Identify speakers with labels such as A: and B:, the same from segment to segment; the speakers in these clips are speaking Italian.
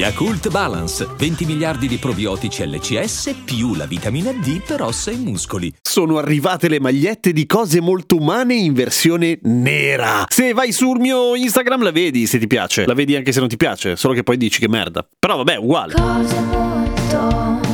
A: Yakult Balance, 20 miliardi di probiotici LCS più la vitamina D per ossa e muscoli.
B: Sono arrivate le magliette di cose molto umane in versione nera. Se vai sul mio Instagram la vedi se ti piace. La vedi anche se non ti piace, solo che poi dici che merda. Però vabbè, uguale.
C: Cose molto,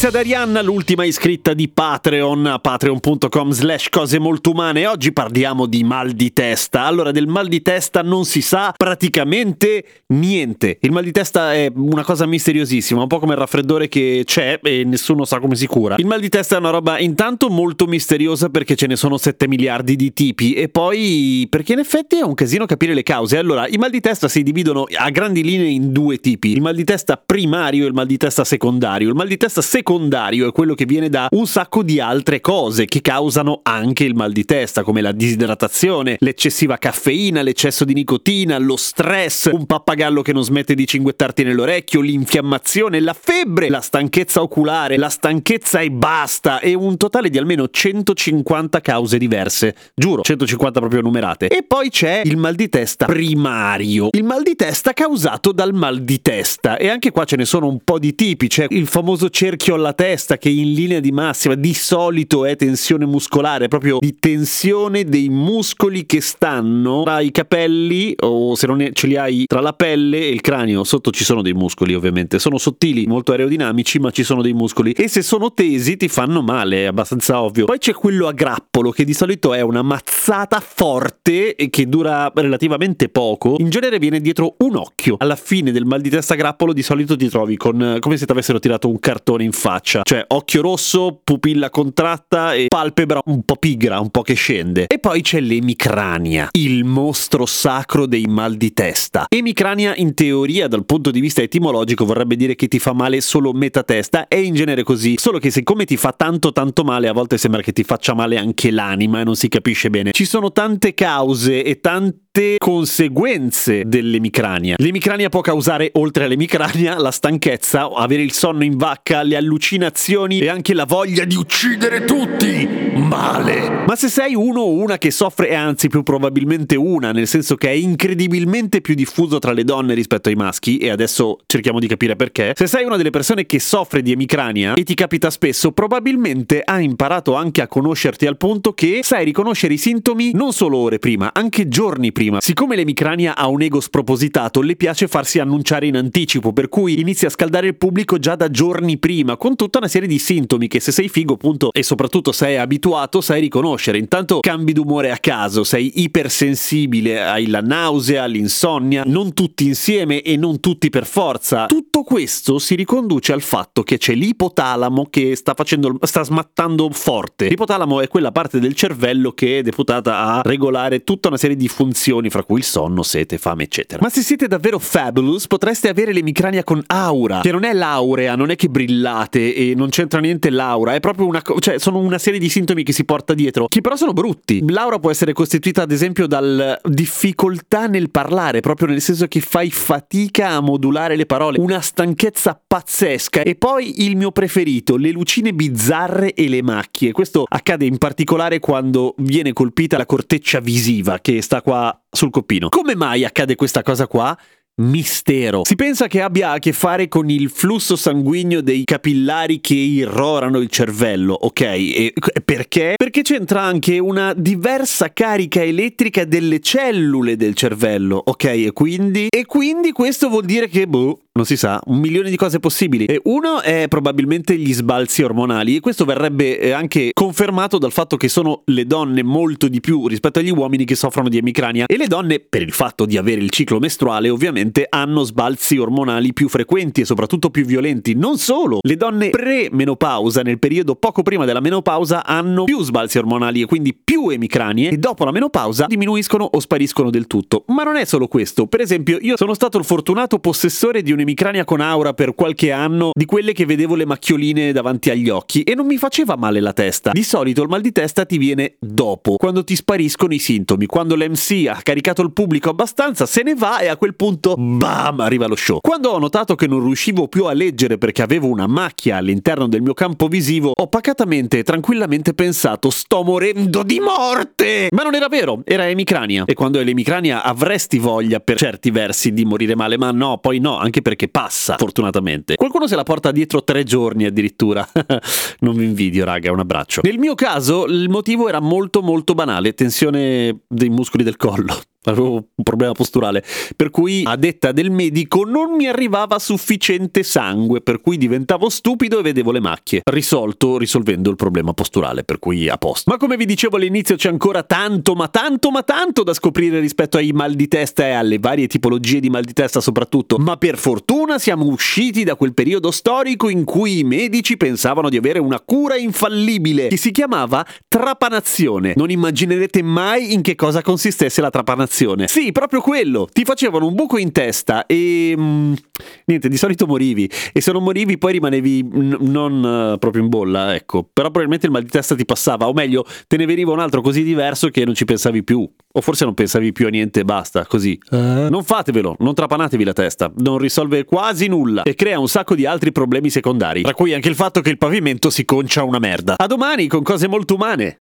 B: Grazie ad Arianna, l'ultima iscritta di Patreon, patreon.com slash cose molto umane. Oggi parliamo di mal di testa. Allora, del mal di testa non si sa praticamente niente. Il mal di testa è una cosa misteriosissima, un po' come il raffreddore che c'è e nessuno sa come si cura. Il mal di testa è una roba intanto molto misteriosa perché ce ne sono 7 miliardi di tipi e poi perché in effetti è un casino capire le cause. Allora, i mal di testa si dividono a grandi linee in due tipi. Il mal di testa primario e il mal di testa secondario. Il mal di testa secondario è quello che viene da un sacco di altre cose che causano anche il mal di testa, come la disidratazione, l'eccessiva caffeina, l'eccesso di nicotina, lo stress, un pappagallo che non smette di cinguettarti nell'orecchio, l'infiammazione, la febbre, la stanchezza oculare, la stanchezza e basta, e un totale di almeno 150 cause diverse. Giuro, 150 proprio numerate. E poi c'è il mal di testa primario, il mal di testa causato dal mal di testa. E anche qua ce ne sono un po' di tipi, c'è il famoso cerchio alla testa che in linea di massima di solito è tensione muscolare, proprio di tensione dei muscoli che stanno tra i capelli o se non ce li hai tra la pelle e il cranio. Sotto ci sono dei muscoli ovviamente, sono sottili, molto aerodinamici, ma ci sono dei muscoli e se sono tesi ti fanno male, è abbastanza ovvio. Poi c'è quello a grappolo che di solito è una mazzata forte e che dura relativamente poco. In genere viene dietro un occhio. Alla fine del mal di testa a grappolo di solito ti trovi con come se ti avessero tirato un cartone in faccia, cioè occhio rosso, pupilla contratta e palpebra un po' pigra, un po' che scende. E poi c'è l'emicrania, il mostro sacro dei mal di testa. Emicrania in teoria dal punto di vista etimologico vorrebbe dire che ti fa male solo metà testa, è in genere così, solo che siccome ti fa tanto tanto male a volte sembra che ti faccia male anche l'anima e non si capisce bene. Ci sono tante cause e tante conseguenze dell'emicrania. L'emicrania può causare, oltre all'emicrania, la stanchezza, avere il sonno in vacca, le allucinazioni e anche la voglia di uccidere tutti. Male. Ma se sei uno o una che soffre, e anzi più probabilmente una, nel senso che è incredibilmente più diffuso tra le donne rispetto ai maschi, e adesso cerchiamo di capire perché, se sei una delle persone che soffre di emicrania e ti capita spesso, probabilmente hai imparato anche a conoscerti al punto che sai riconoscere i sintomi non solo ore prima, anche giorni prima. Siccome l'emicrania ha un ego spropositato, le piace farsi annunciare in anticipo, per cui inizia a scaldare il pubblico già da giorni prima, con tutta una serie di sintomi che se sei figo, appunto, e soprattutto sei abituato, sai riconoscere. Intanto cambi d'umore a caso, sei ipersensibile, hai la nausea, l'insonnia, non tutti insieme e non tutti per forza. Tutto questo si riconduce al fatto che c'è l'ipotalamo che sta facendo sta smattando forte. L'ipotalamo è quella parte del cervello che è deputata a regolare tutta una serie di funzioni fra cui il sonno, sete, fame, eccetera. Ma se siete davvero fabulous, potreste avere l'emicrania con aura, che non è laurea, non è che brillate e non c'entra niente l'aura, è proprio una co- cioè sono una serie di sintomi che si porta dietro, che però sono brutti. L'aura può essere costituita ad esempio dal difficoltà nel parlare, proprio nel senso che fai fatica a modulare le parole, una stanchezza pazzesca e poi il mio preferito, le lucine bizzarre e le macchie. Questo accade in particolare quando viene colpita la corteccia visiva che sta qua sul coppino. Come mai accade questa cosa qua? Mistero. Si pensa che abbia a che fare con il flusso sanguigno dei capillari che irrorano il cervello, ok? E perché? Perché c'entra anche una diversa carica elettrica delle cellule del cervello, ok? E quindi? E quindi questo vuol dire che, boh, non si sa, un milione di cose possibili. E uno è probabilmente gli sbalzi ormonali e questo verrebbe eh, anche confermato dal fatto che sono le donne molto di più rispetto agli uomini che soffrono di emicrania e le donne, per il fatto di avere il ciclo mestruale, ovviamente hanno sbalzi ormonali più frequenti e soprattutto più violenti. Non solo, le donne pre-menopausa, nel periodo poco prima della menopausa, hanno più sbalzi ormonali e quindi più emicranie e dopo la menopausa diminuiscono o spariscono del tutto. Ma non è solo questo. Per esempio, io sono stato il fortunato possessore di un'emicrania un'emicrania con aura per qualche anno, di quelle che vedevo le macchioline davanti agli occhi e non mi faceva male la testa. Di solito il mal di testa ti viene dopo, quando ti spariscono i sintomi, quando l'MC ha caricato il pubblico abbastanza, se ne va e a quel punto bam arriva lo show. Quando ho notato che non riuscivo più a leggere perché avevo una macchia all'interno del mio campo visivo, ho pacatamente e tranquillamente pensato sto morendo di morte! Ma non era vero, era emicrania. E quando è l'emicrania avresti voglia per certi versi di morire male, ma no, poi no, anche perché passa, fortunatamente. Qualcuno se la porta dietro tre giorni addirittura. non vi invidio, raga, un abbraccio. Nel mio caso il motivo era molto molto banale, tensione dei muscoli del collo avevo un problema posturale, per cui a detta del medico non mi arrivava sufficiente sangue, per cui diventavo stupido e vedevo le macchie. Risolto risolvendo il problema posturale, per cui a posto. Ma come vi dicevo all'inizio c'è ancora tanto, ma tanto, ma tanto da scoprire rispetto ai mal di testa e alle varie tipologie di mal di testa soprattutto, ma per fortuna siamo usciti da quel periodo storico in cui i medici pensavano di avere una cura infallibile, che si chiamava trapanazione. Non immaginerete mai in che cosa consistesse la trapanazione sì, proprio quello. Ti facevano un buco in testa e mm, niente, di solito morivi e se non morivi poi rimanevi n- non uh, proprio in bolla, ecco. Però probabilmente il mal di testa ti passava, o meglio, te ne veniva un altro così diverso che non ci pensavi più. O forse non pensavi più a niente e basta, così. Uh. Non fatevelo, non trapanatevi la testa, non risolve quasi nulla e crea un sacco di altri problemi secondari, tra cui anche il fatto che il pavimento si concia una merda. A domani con cose molto umane.